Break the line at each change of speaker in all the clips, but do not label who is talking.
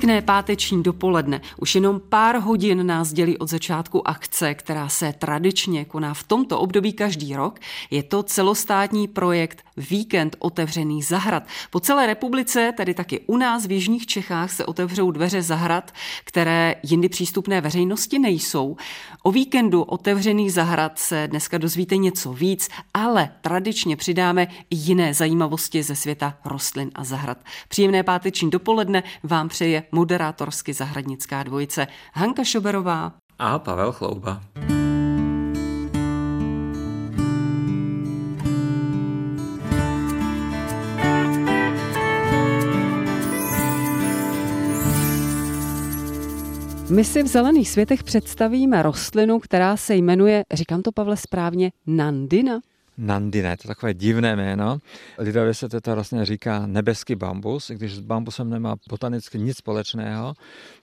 Pěkné páteční dopoledne. Už jenom pár hodin nás dělí od začátku akce, která se tradičně koná v tomto období každý rok. Je to celostátní projekt Víkend otevřených zahrad. Po celé republice, tedy taky u nás v Jižních Čechách, se otevřou dveře zahrad, které jindy přístupné veřejnosti nejsou. O víkendu otevřených zahrad se dneska dozvíte něco víc, ale tradičně přidáme jiné zajímavosti ze světa rostlin a zahrad. Příjemné páteční dopoledne vám přeje moderátorsky zahradnická dvojice Hanka Šoberová
a Pavel Chlouba.
My si v Zelených světech představíme rostlinu, která se jmenuje, říkám to Pavle správně, Nandina.
Nandina, je to takové divné jméno. Lidově se to vlastně říká nebeský bambus, i když s bambusem nemá botanicky nic společného,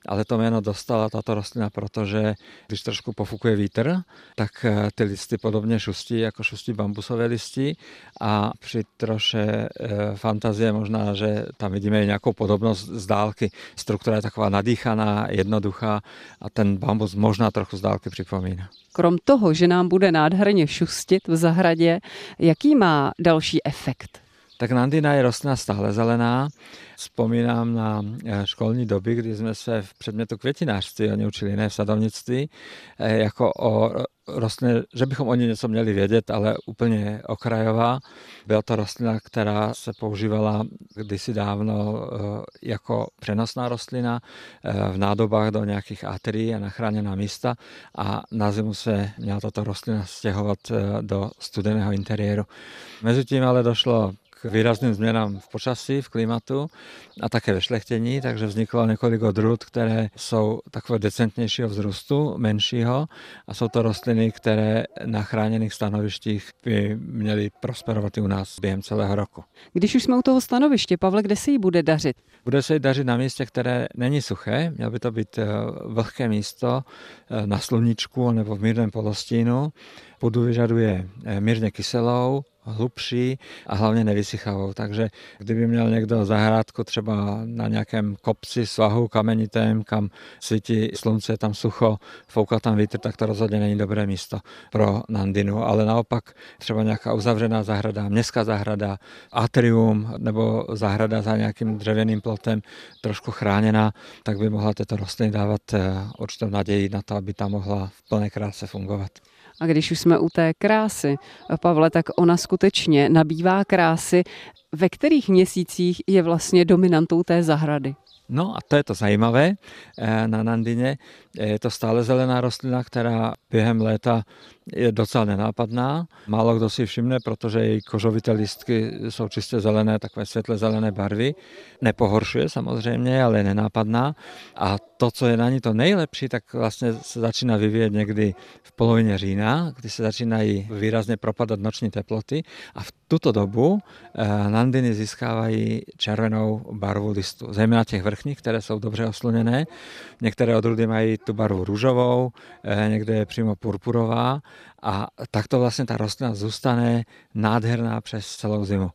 ale to jméno dostala tato rostlina, protože když trošku pofukuje vítr, tak eh, ty listy podobně šustí, jako šustí bambusové listy a při troše eh, fantazie možná, že tam vidíme nějakou podobnost z dálky. Struktura je taková nadýchaná, jednoduchá a ten bambus možná trochu z dálky připomíná.
Krom toho, že nám bude nádherně šustit v zahradě, jaký má další efekt?
Tak nandina je rostlina stále zelená. Vzpomínám na eh, školní doby, kdy jsme se v předmětu květinářství oni učili, ne v sadovnictví, eh, jako o rostlině, že bychom o ní něco měli vědět, ale úplně okrajová. Byla to rostlina, která se používala kdysi dávno eh, jako přenosná rostlina v nádobách do nějakých aterií a na chráněná místa a na zimu se měla tato rostlina stěhovat do studeného interiéru. Mezitím ale došlo k výrazným změnám v počasí, v klimatu a také ve šlechtění, takže vzniklo několik odrůd, které jsou takové decentnějšího vzrůstu, menšího a jsou to rostliny, které na chráněných stanovištích by měly prosperovat i u nás během celého roku.
Když už jsme u toho stanoviště, Pavle, kde se jí bude dařit?
Bude se jí dařit na místě, které není suché, mělo by to být eh, vlhké místo eh, na sluníčku nebo v mírném polostínu. Půdu vyžaduje eh, mírně kyselou, hlubší a hlavně nevysychavou. Takže kdyby měl někdo zahrádku třeba na nějakém kopci, svahu kamenitém, kam svítí slunce, tam sucho, fouká tam vítr, tak to rozhodně není dobré místo pro Nandinu. Ale naopak třeba nějaká uzavřená zahrada, městská zahrada, atrium nebo zahrada za nějakým dřevěným plotem, trošku chráněná, tak by mohla tyto rostliny dávat eh, určitou naději na to, aby tam mohla v plné kráse fungovat.
A když už jsme u té krásy, Pavle, tak ona skutečně nabývá krásy. Ve kterých měsících je vlastně dominantou té zahrady?
No a to je to zajímavé eh, na Nandině. Je to stále zelená rostlina, která během léta je docela nenápadná. Málo kdo si všimne, protože její kožovité listky jsou čistě zelené, takové světle zelené barvy. Nepohoršuje samozřejmě, ale je nenápadná. A to, co je na ní to nejlepší, tak vlastně se začíná vyvíjet někdy v polovině října, kdy se začínají výrazně propadat noční teploty a v tuto dobu eh, nandiny získávají červenou barvu listu, zejména těch vrchních, které jsou dobře osluněné. Některé odrůdy mají tu barvu růžovou, eh, někde je přímo purpurová a takto vlastně ta rostlina zůstane nádherná přes celou zimu.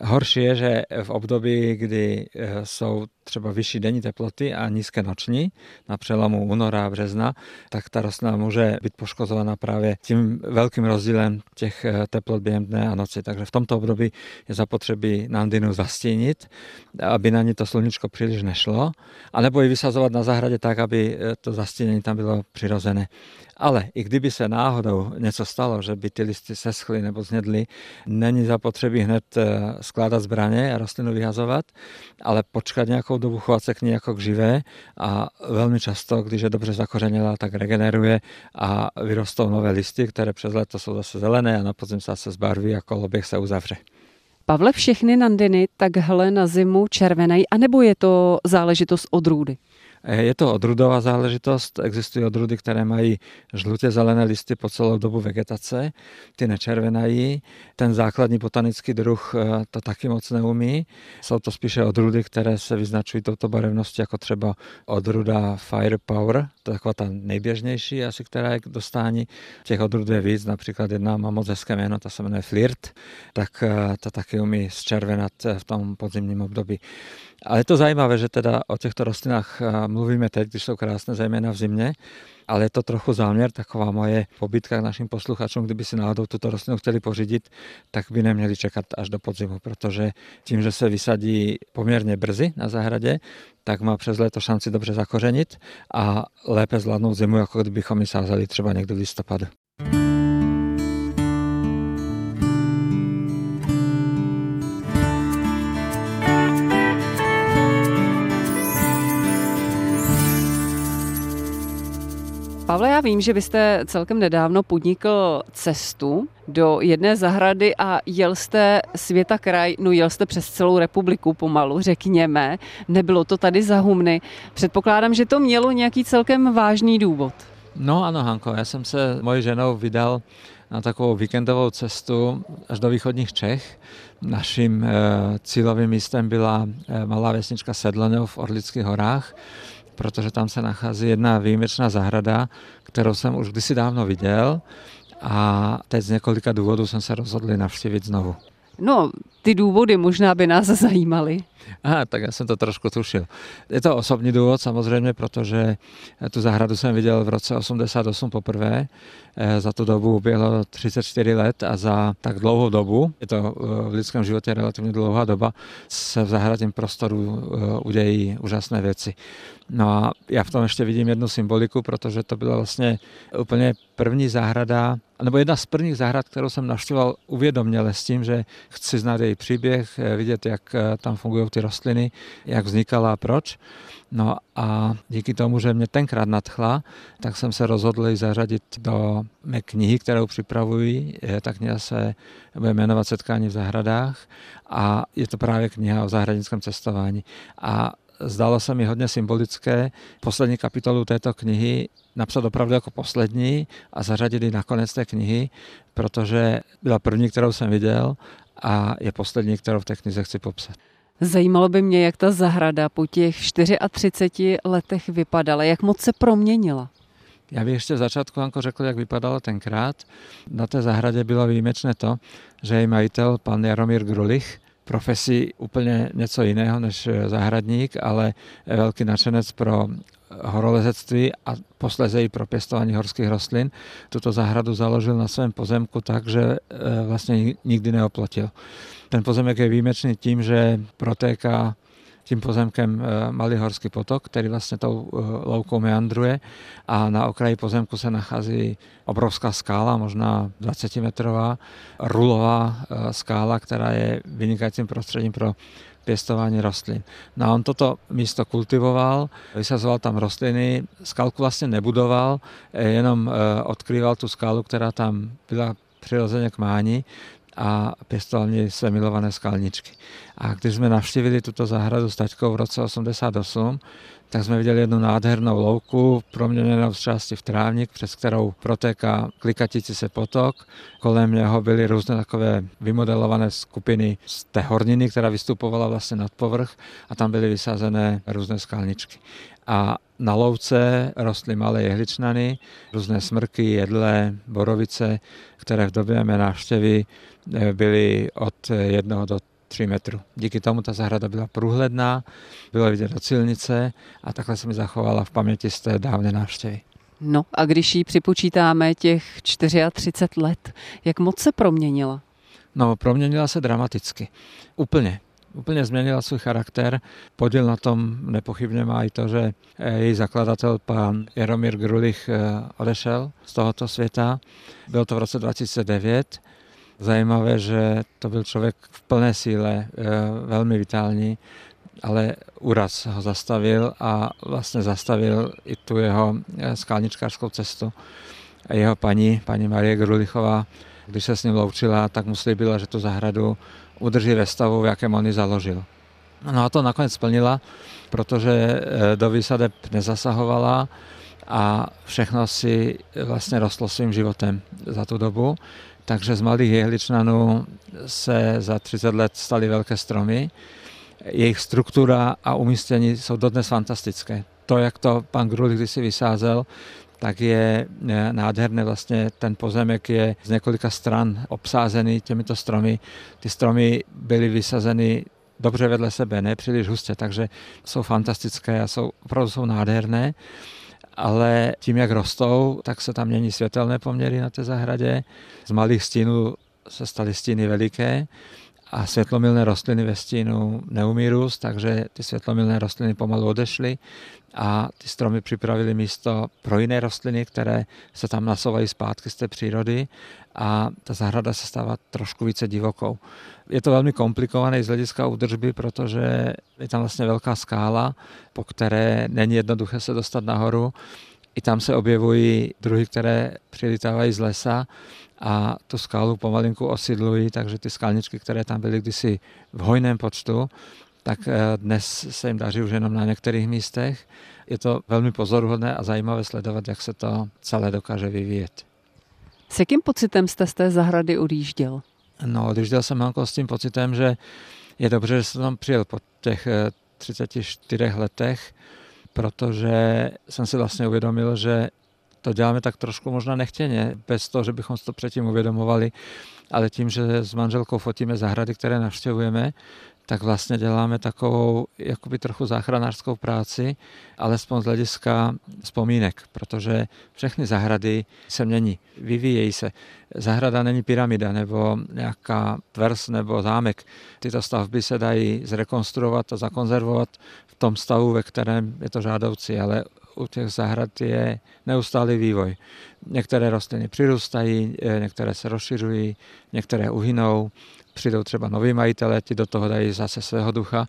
Horší je, že v období, kdy eh, jsou třeba vyšší denní teploty a nízké noční na přelomu února a března, tak ta rostlina může být poškozovaná právě tím velkým rozdílem těch eh, teplot během dne a noci. Takže v tomto období je zapotřebí nandinu zastínit, aby na ní to sluníčko příliš nešlo, anebo ji vysazovat na zahradě tak, aby eh, to zastínění tam bylo přirozené. Ale i kdyby se náhodou něco stalo, že by ty listy seschly nebo znědly, není zapotřebí hned skládat zbraně a rostlinu vyhazovat, ale počkat nějakou dobu, chovat se k ní jako k živé a velmi často, když je dobře zakořenila, tak regeneruje a vyrostou nové listy, které přes léto jsou zase zelené a na podzim se zase zbarví a koloběh se uzavře.
Pavle, všechny nandiny takhle na zimu červenají, anebo je to záležitost odrůdy?
Je to odrudová záležitost, existují odrudy, které mají žlutě zelené listy po celou dobu vegetace, ty nečervenají. Ten základní botanický druh eh, to taky moc neumí. Jsou to spíše odrudy, které se vyznačují touto barevností, jako třeba odruda Firepower, to je taková ta nejběžnější asi, která je k dostání. Těch odrůd je víc, například jedna má moc hezké jméno, ta se jmenuje Flirt, tak eh, ta taky umí zčervenat v tom podzimním období. Ale je to zajímavé, že teda o těchto rostlinách eh, mluvíme teď, když jsou krásné, zejména v zimě, ale je to trochu záměr, taková moje pobytka k našim posluchačům, kdyby si náhodou tuto rostlinu chtěli pořídit, tak by neměli čekat až do podzimu, protože tím, že se vysadí poměrně brzy na zahradě, tak má přes léto šanci dobře zakořenit a lépe zvládnout zimu, jako kdybychom ji sázeli třeba někdy v listopadu.
Pavle, já vím, že vy jste celkem nedávno podnikl cestu do jedné zahrady a jel jste světa kraj, no jel jste přes celou republiku pomalu, řekněme. Nebylo to tady za humny. Předpokládám, že to mělo nějaký celkem vážný důvod.
No ano, Hanko, já jsem se mojí ženou vydal na takovou víkendovou cestu až do východních Čech. Naším e, cílovým místem byla e, malá vesnička Sedlenov v Orlických horách protože tam se nachází jedna výjimečná zahrada, kterou jsem už kdysi dávno viděl a teď z několika důvodů jsem se rozhodl navštívit znovu.
No, ty důvody možná by nás zajímaly.
Aha, tak já jsem to trošku tušil. Je to osobní důvod samozřejmě, protože tu zahradu jsem viděl v roce 88 poprvé. Eh, za tu dobu uběhlo 34 let a za tak dlouhou dobu, je to eh, v lidském životě relativně dlouhá doba, se v zahradním prostoru eh, udějí úžasné věci. No a já v tom ještě vidím jednu symboliku, protože to byla vlastně úplně první zahrada, nebo jedna z prvních zahrad, kterou jsem navštěvoval uvědoměle s tím, že chci znát její příběh, vidět, jak tam fungují ty rostliny, jak vznikala a proč. No a díky tomu, že mě tenkrát nadchla, tak jsem se rozhodl ji zařadit do mé knihy, kterou připravuji. Ta kniha se bude jmenovat Setkání v zahradách a je to právě kniha o zahradnickém cestování. A zdalo se mi hodně symbolické poslední kapitolu této knihy napsat opravdu jako poslední a zařadit ji na konec té knihy, protože byla první, kterou jsem viděl a je poslední, kterou v té knize chci popsat.
Zajímalo by mě, jak ta zahrada po těch 34 letech vypadala, jak moc se proměnila.
Já bych ještě v začátku Anko řekl, jak vypadala tenkrát. Na té zahradě bylo výjimečné to, že její majitel, pan Jaromír Grulich, profesí úplně něco jiného než zahradník, ale velký nadšenec pro horolezectví a posléze i pro pěstování horských rostlin. Tuto zahradu založil na svém pozemku tak, že e, vlastně nikdy neoplotil. Ten pozemek je výjimečný tím, že protéká tím pozemkem e, Malý horský potok, který vlastně tou e, loukou meandruje a na okraji pozemku se nachází obrovská skála, možná 20 metrová, rulová skála, která je vynikajícím prostředím pro pěstování rostlin. No a on toto místo kultivoval, vysazoval tam rostliny, skalku vlastně nebudoval, jenom eh, odkrýval tu skálu, která tam byla přirozeně k mání a pěstoval své milované skalničky. A když jsme navštívili tuto zahradu s taťkou v roce 88, tak jsme viděli jednu nádhernou louku, proměněnou z části v trávník, přes kterou protéká klikatící se potok. Kolem něho byly různé takové vymodelované skupiny z té horniny, která vystupovala vlastně nad povrch a tam byly vysázené různé skalničky. A na louce rostly malé jehličnany, různé smrky, jedle, borovice, které v době mé návštěvy eh, byly od jednoho do 3 metrů. Díky tomu ta zahrada byla průhledná, bylo vidět do silnice a takhle se mi zachovala v paměti z té dávné návštěvy.
No a když ji připočítáme těch 34 let, jak moc se proměnila?
No, proměnila se dramaticky. Úplně. Úplně změnila svůj charakter. Podíl na tom nepochybně má i to, že eh, její zakladatel, pan Jaromír Grulich, eh, odešel z tohoto světa. Byl to v roce 2009 zajímavé, že to byl člověk v plné síle, eh, velmi vitální, ale úraz ho zastavil a vlastně zastavil i tu jeho eh, skalničkářskou cestu. A jeho paní, paní Marie Grulichová, když se s ním loučila, tak mu slíbila, že tu zahradu udrží ve stavu, v jakém on ji založil. No a to nakonec splnila, protože eh, do výsadeb nezasahovala a všechno si vlastně rostlo svým životem za tu dobu. Takže z malých jehličnanů se za 30 let staly velké stromy. Jejich struktura a umístění jsou dodnes fantastické. To, jak to pan Grul kdysi vysázel, tak je eh, nádherné. Vlastně ten pozemek je z několika stran obsázený těmito stromy. Ty stromy byly vysazeny dobře vedle sebe, ne příliš hustě, takže jsou fantastické a jsou, opravdu jsou nádherné. Ale tím, jak rostou, tak se tam mění světelné poměry na té zahradě. Z malých stínů se staly stíny veliké a světlomilné rostliny ve stínu neumí růst, takže ty světlomilné rostliny pomalu odešly a ty stromy připravili místo pro jiné rostliny, které se tam nasouvají zpátky z té přírody a ta zahrada se stává trošku více divokou. Je to velmi komplikované z hlediska údržby, protože je tam vlastně velká skála, po které není jednoduché se dostat nahoru. I tam se objevují druhy, které přilitávají z lesa a tu skálu pomalinku osidlují, takže ty skalničky, které tam byly kdysi v hojném počtu, tak eh, dnes se jim daří už jenom na některých místech. Je to velmi pozoruhodné a zajímavé sledovat, jak se to celé dokáže vyvíjet.
S jakým pocitem jste z té zahrady odjížděl?
No, odjížděl jsem jako s tím pocitem, že je dobře, že jsem tam přijel po těch 34 eh, letech, protože jsem si vlastně uvědomil, že to děláme tak trošku možná nechtěně, bez toho, že bychom si to předtím uvědomovali, ale tím, že s manželkou fotíme zahrady, které navštěvujeme, tak vlastně děláme takovou jakoby trochu záchranářskou práci, alespoň z hlediska vzpomínek, protože všechny zahrady se mění, vyvíjejí se. Zahrada není pyramida nebo nějaká tvrz nebo zámek. Tyto stavby se dají zrekonstruovat a zakonzervovat v tom stavu, ve kterém je to žádoucí, ale u těch zahrad je neustálý vývoj. Některé rostliny přirůstají, některé se rozšiřují, některé uhynou, přijdou třeba noví majitelé, ti do toho dají zase svého ducha.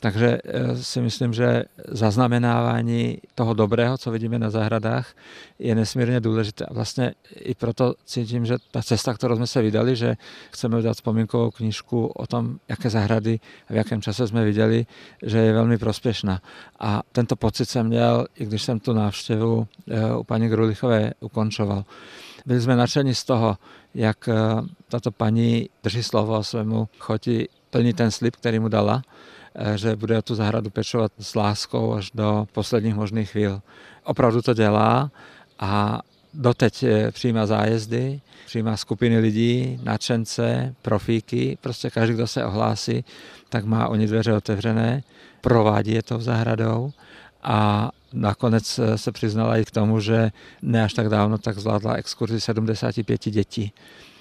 Takže eh, si myslím, že zaznamenávání toho dobrého, co vidíme na zahradách, je nesmírně důležité. A vlastně i proto cítím, že ta cesta, kterou jsme se vydali, že chceme udělat vzpomínkovou knížku o tom, jaké zahrady a v jakém čase jsme viděli, že je velmi prospěšná. A tento pocit jsem měl, i když jsem tu návštěvu eh, u paní Grulichové ukončoval. Byli jsme nadšení z toho, jak eh, tato paní drží slovo svému choti, plní ten slib, který mu dala, eh, že bude tu zahradu pečovat s láskou až do posledních možných chvíl. Opravdu to dělá a doteď eh, přijímá zájezdy, přijímá skupiny lidí, nadšence, profíky, prostě každý, kdo se ohlásí, tak má oni dveře otevřené, provádí je to v zahradou a nakonec eh, se přiznala i k tomu, že ne až tak dávno tak zvládla exkurzi 75 dětí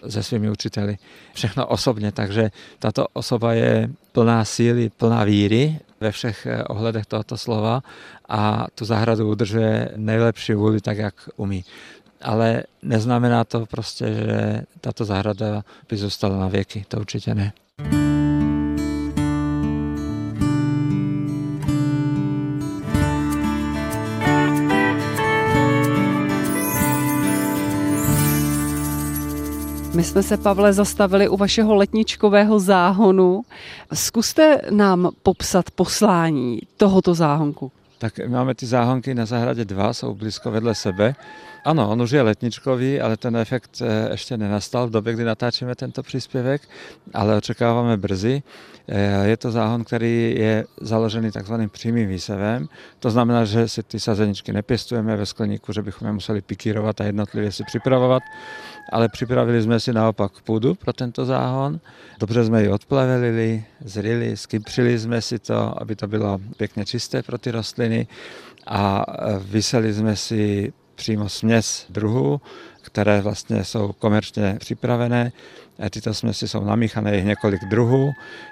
se svými učiteli. Všechno osobně, takže tato osoba je plná síly, plná víry ve všech eh, ohledech tohoto slova a tu zahradu udržuje nejlepší vůli tak, jak umí. Ale neznamená to prostě, že tato zahrada by zůstala na věky, to určitě ne.
My jsme se, Pavle, zastavili u vašeho letničkového záhonu. Zkuste nám popsat poslání tohoto záhonku.
Tak máme ty záhonky na zahradě dva, jsou blízko vedle sebe. Ano, on už je letničkový, ale ten efekt eh, ještě nenastal v době, kdy natáčíme tento příspěvek, ale očekáváme brzy. Eh, je to záhon, který je založený takzvaným přímým výsevem. To znamená, že si ty sazeničky nepěstujeme ve skleníku, že bychom je museli pikírovat a jednotlivě si připravovat, ale připravili jsme si naopak půdu pro tento záhon. Dobře jsme ji odplavelili, zrili, skypřili jsme si to, aby to bylo pěkně čisté pro ty rostliny a vyseli jsme si přímo směs druhů, které vlastně jsou komerčně připravené. Tyto směsi jsou namíchané jich několik druhů,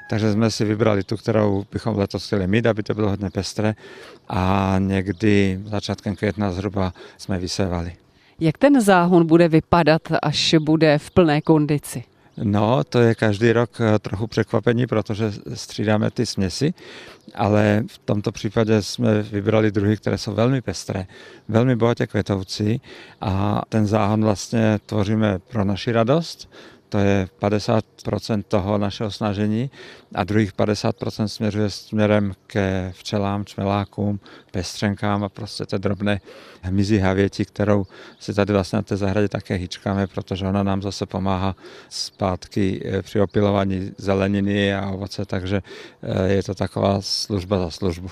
takže jsme si vybrali tu, kterou bychom letos chtěli mít, aby to bylo hodně pestré a někdy začátkem května zhruba jsme vysévali.
Jak ten záhon bude vypadat, až bude v plné kondici?
No, to je každý rok eh, trochu překvapení, protože střídáme ty směsi, ale v tomto případě jsme vybrali druhy, které jsou velmi pestré, velmi bohatě květovcí a ten záhon vlastně tvoříme pro naši radost, to je 50% toho našeho snažení a druhých 50% směřuje směrem ke včelám, čmelákům, pestřenkám a prostě té drobné hmyzí havěti, kterou si tady vlastně na té zahradě také hýčkáme, protože ona nám zase pomáhá zpátky eh, při opilování zeleniny a ovoce, takže eh, je to taková služba za službu.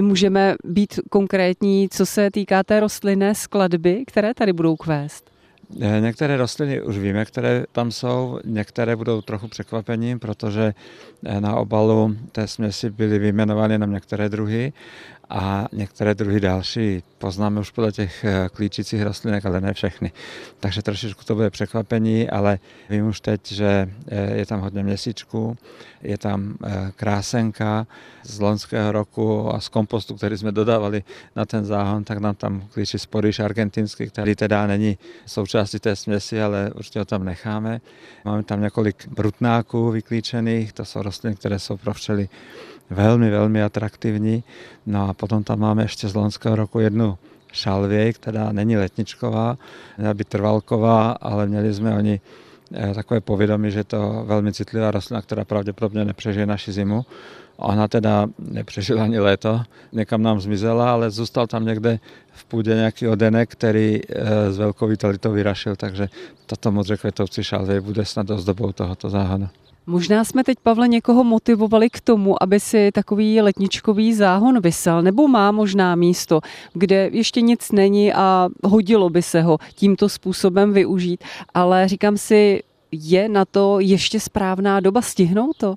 Můžeme být konkrétní, co se týká té rostlinné skladby, které tady budou kvést?
Eh, některé rostliny už víme, které tam jsou, některé budou trochu překvapením, protože eh, na obalu té směsi byly vyjmenovány na některé druhy a některé druhy další poznáme už podle těch eh, klíčících rostlinek, ale ne všechny. Takže trošičku to bude překvapení, ale vím už teď, že eh, je tam hodně měsíčků, je tam eh, krásenka z loňského roku a z kompostu, který jsme dodávali na ten záhon, tak nám tam klíčí sporyš argentinský, který teda není součástí té směsi, ale určitě ho tam necháme. Máme tam několik brutnáků vyklíčených, to jsou rostliny, které jsou pro včely velmi, velmi atraktivní. No a potom tam máme ještě z loňského roku jednu šalvěj, která není letničková, měla být trvalková, ale měli jsme oni eh, takové povědomí, že to velmi citlivá rostlina, která pravděpodobně nepřežije naši zimu. Ona teda nepřežila ani léto, někam nám zmizela, ale zůstal tam někde v půdě nějaký odenek, který eh, z velkou vitalitou vyrašil, takže tato modře květovci šalvěj bude snad ozdobou tohoto záhonu.
Možná jsme teď, Pavle, někoho motivovali k tomu, aby si takový letničkový záhon vysel, nebo má možná místo, kde ještě nic není a hodilo by se ho tímto způsobem využít. Ale říkám si, je na to ještě správná doba stihnout to?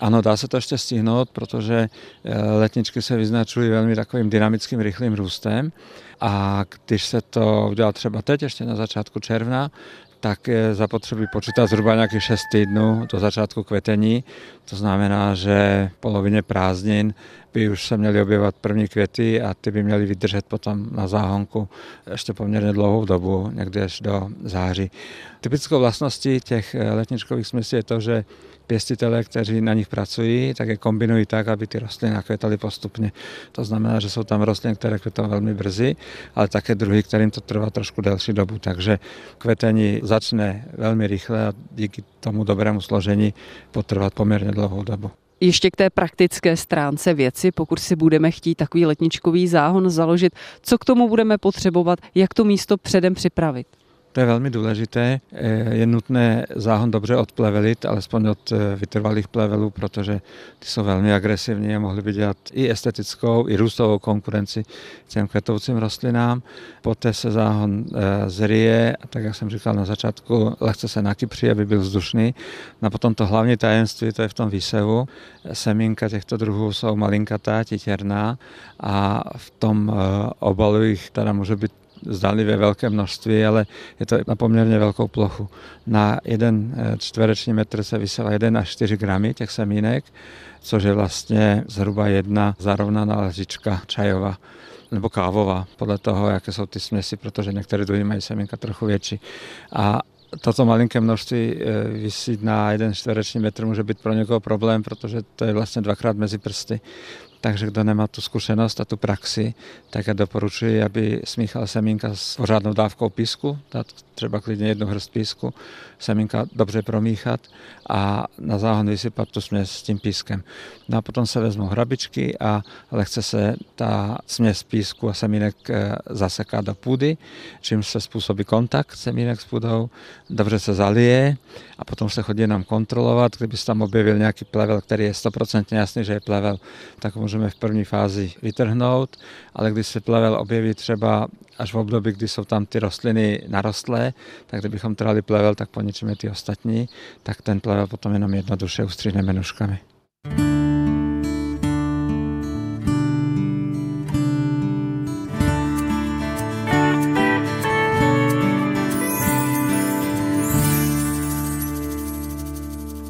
Ano, dá se to ještě stihnout, protože eh, letničky se vyznačují velmi takovým dynamickým, rychlým růstem a když se to udělá třeba teď, ještě na začátku června, tak je zapotřebí počítat zhruba nějakých 6 týdnů do začátku kvetení. To znamená, že v polovině prázdnin by už se měly objevovat první květy a ty by měly vydržet potom na záhonku ještě poměrně dlouhou dobu, někdy až do září. Typickou vlastností těch letničkových směsí je to, že pěstitelé, kteří na nich pracují, tak je kombinují tak, aby ty rostliny květaly postupně. To znamená, že jsou tam rostliny, které kvetou velmi brzy, ale také druhy, kterým to trvá trošku delší dobu. Takže kvetení začne velmi rychle a díky tomu dobrému složení potrvat poměrně dlouhou dobu.
Ještě k té praktické stránce věci, pokud si budeme chtít takový letničkový záhon založit, co k tomu budeme potřebovat, jak to místo předem připravit?
To je velmi důležité. Eh, je nutné záhon dobře odplevelit, alespoň od eh, vytrvalých plevelů, protože ty jsou velmi agresivní a mohly by dělat i estetickou, i růstovou konkurenci těm květovcím rostlinám. Poté se záhon eh, zryje, tak jak jsem říkal na začátku, lehce se nakypří, aby byl vzdušný. A potom to hlavní tajemství, to je v tom výsevu. Semínka těchto druhů jsou malinkatá, titěrná a v tom obalu jich teda může být zdánlivě velké množství, ale je to na poměrně velkou plochu. Na jeden eh, čtvereční metr se vysela 1 až 4 gramy těch semínek, což je vlastně zhruba jedna zarovnaná lžička čajová nebo kávová, podle toho, jaké jsou ty směsi, protože některé druhy mají semínka trochu větší. A toto malinké množství eh, vysít na jeden čtvereční metr může být pro někoho problém, protože to je vlastně dvakrát mezi prsty. Takže kdo nemá tu zkušenost a tu praxi, tak já doporučuji, aby smíchal semínka s pořádnou dávkou písku, dát třeba klidně jednu hrst písku, semínka dobře promíchat a na záhon vysypat tu směs s tím pískem. No a potom se vezmou hrabičky a lehce se ta směs písku a semínek eh, zaseká do půdy, čímž se způsobí kontakt semínek s půdou, dobře se zalije a potom se chodí nám kontrolovat, kdyby se tam objevil nějaký plevel, který je stoprocentně jasný, že je plevel, tak můžeme v první fázi vytrhnout, ale když se plevel objeví třeba až v období, kdy jsou tam ty rostliny narostlé, tak kdybychom trali plevel, tak poničíme ty ostatní, tak ten plevel potom jenom jednoduše ustříhneme nůžkami.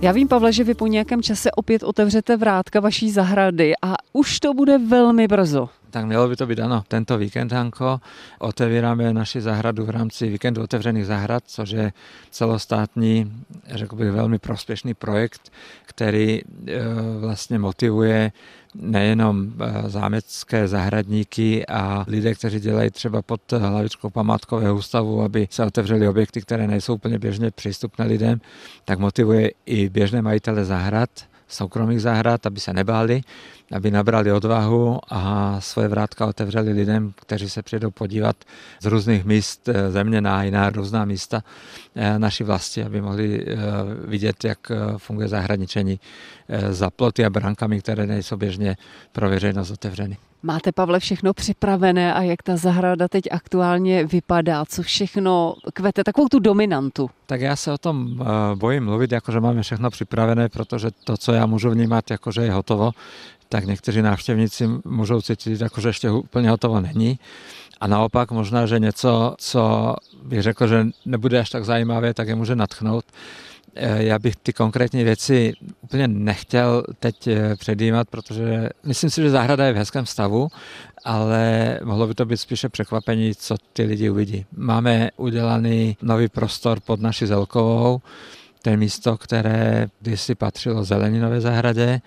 Já vím, Pavle, že vy po nějakém čase opět otevřete vrátka vaší zahrady a už to bude velmi brzo.
Tak mělo by to být ano, tento víkend, Hanko. Otevíráme naši zahradu v rámci víkendu otevřených zahrad, což je celostátní, řekl bych, velmi prospěšný projekt, který e, vlastně motivuje nejenom e, zámecké zahradníky a lidé, kteří dělají třeba pod hlavičkou památkového ústavu, aby se otevřeli objekty, které nejsou úplně běžně přístupné lidem, tak motivuje i běžné majitele zahrad, soukromých zahrad, aby se nebáli, aby nabrali odvahu a svoje vrátka otevřeli lidem, kteří se přijdou podívat z různých míst eh, země na jiná různá místa eh, naší vlasti, aby mohli eh, vidět, jak funguje zahradničení za ploty a brankami, které nejsou běžně pro veřejnost otevřeny.
Máte, Pavle, všechno připravené a jak ta zahrada teď aktuálně vypadá? Co všechno kvete? Takovou tu dominantu.
Tak já se o tom bojím mluvit, jakože máme všechno připravené, protože to, co já můžu vnímat, jakože je hotovo, tak někteří návštěvníci můžou cítit, jako že ještě úplně hotovo není. A naopak možná, že něco, co bych řekl, že nebude až tak zajímavé, tak je může natchnout. Eh, já bych ty konkrétní věci úplně nechtěl teď eh, předjímat, protože myslím si, že zahrada je v hezkém stavu, ale mohlo by to být spíše překvapení, co ty lidi uvidí. Máme udělaný nový prostor pod naší Zelkovou, to je místo, které kdysi patřilo Zeleninové zahradě,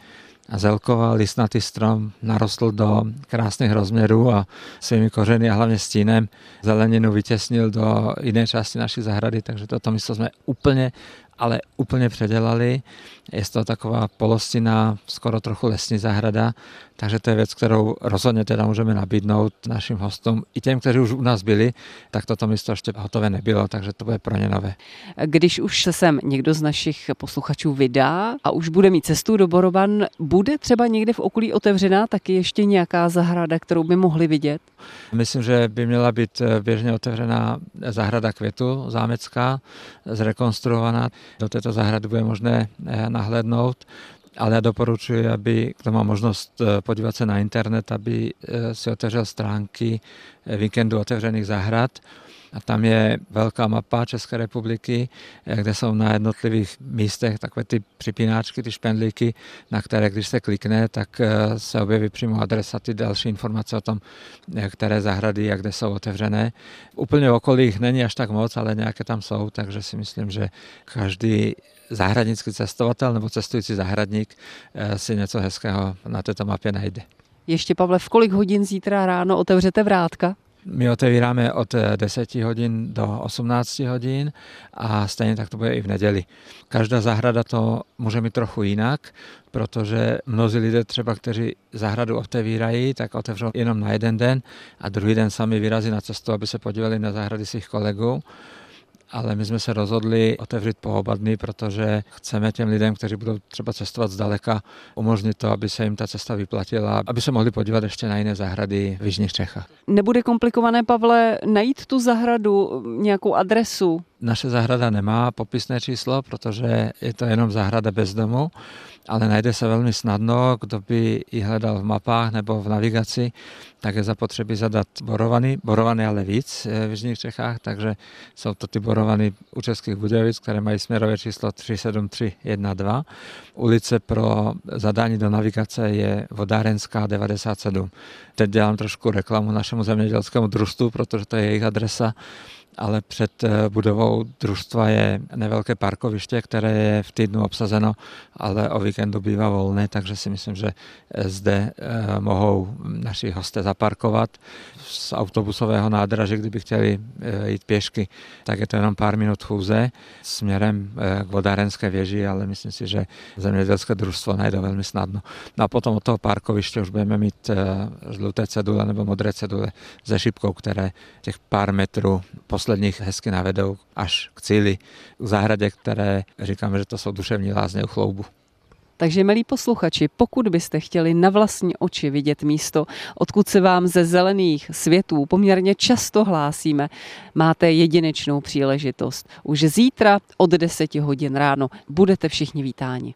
a zelková listnatý strom narostl do krásných rozměrů a svými kořeny a hlavně stínem zeleninu vytěsnil do jiné části naší zahrady, takže toto místo jsme úplně ale úplně předělali. Je to taková polostina, skoro trochu lesní zahrada, takže to je věc, kterou rozhodně teda můžeme nabídnout našim hostům i těm, kteří už u nás byli, tak toto místo ještě hotové nebylo, takže to bude pro ně nové.
Když už se sem někdo z našich posluchačů vydá a už bude mít cestu do Borovan, bude třeba někde v okolí otevřená taky ještě nějaká zahrada, kterou by mohli vidět?
Myslím, že by měla být běžně otevřená zahrada květu zámecká, zrekonstruovaná. Do této zahrady bude možné eh, nahlédnout ale já doporučuji, aby kdo má možnost eh, podívat se na internet, aby eh, si otevřel stránky víkendu otevřených zahrad a tam je velká mapa České republiky, kde jsou na jednotlivých místech takové ty připínáčky, ty špendlíky, na které když se klikne, tak eh, se objeví přímo adresa, ty další informace o tom, které zahrady a kde jsou otevřené. Úplně okolí jich není až tak moc, ale nějaké tam jsou, takže si myslím, že každý zahradnický cestovatel nebo cestující zahradník eh, si něco hezkého na této mapě najde.
Ještě, Pavle, v kolik hodin zítra ráno otevřete vrátka?
My otevíráme od 10 eh, hodin do 18 hodin a stejně tak to bude i v neděli. Každá zahrada to může mít trochu jinak, protože mnozí lidé třeba, kteří zahradu otevírají, tak otevřou jenom na jeden den a druhý den sami vyrazí na cestu, aby se podívali na zahrady svých kolegů ale my jsme se rozhodli otevřít po oba dny, protože chceme těm lidem, kteří budou třeba cestovat zdaleka, umožnit to, aby se jim ta cesta vyplatila, aby se mohli podívat ještě na jiné zahrady v Jižních Čechách.
Nebude komplikované, Pavle, najít tu zahradu, nějakou adresu?
Naše zahrada nemá popisné číslo, protože je to jenom zahrada bez domu, ale najde se velmi snadno, kdo by ji hledal v mapách nebo v navigaci, tak je zapotřebí zadat borovany, borovany ale víc eh, v Jižních Čechách, takže jsou to ty borovany u Českých Budějovic, které mají směrové číslo 37312. Ulice pro zadání do navigace je Vodárenská 97. Teď dělám trošku reklamu našemu zemědělskému družstvu, protože to je jejich adresa ale před eh, budovou družstva je nevelké parkoviště, které je v týdnu obsazeno, ale o víkendu bývá volné, takže si myslím, že eh, zde eh, mohou naši hosté zaparkovat. Z autobusového nádraže, kdyby chtěli jít pěšky, tak je to jenom pár minut chůze směrem k vodárenské věži, ale myslím si, že zemědělské družstvo najde velmi snadno. No a potom od toho parkoviště už budeme mít žluté cedule nebo modré cedule se šipkou, které těch pár metrů posledních hezky navedou až k cíli, k zahradě, které říkáme, že to jsou duševní lázně u chloubu.
Takže, milí posluchači, pokud byste chtěli na vlastní oči vidět místo, odkud se vám ze zelených světů poměrně často hlásíme, máte jedinečnou příležitost. Už zítra od 10 hodin ráno budete všichni vítáni.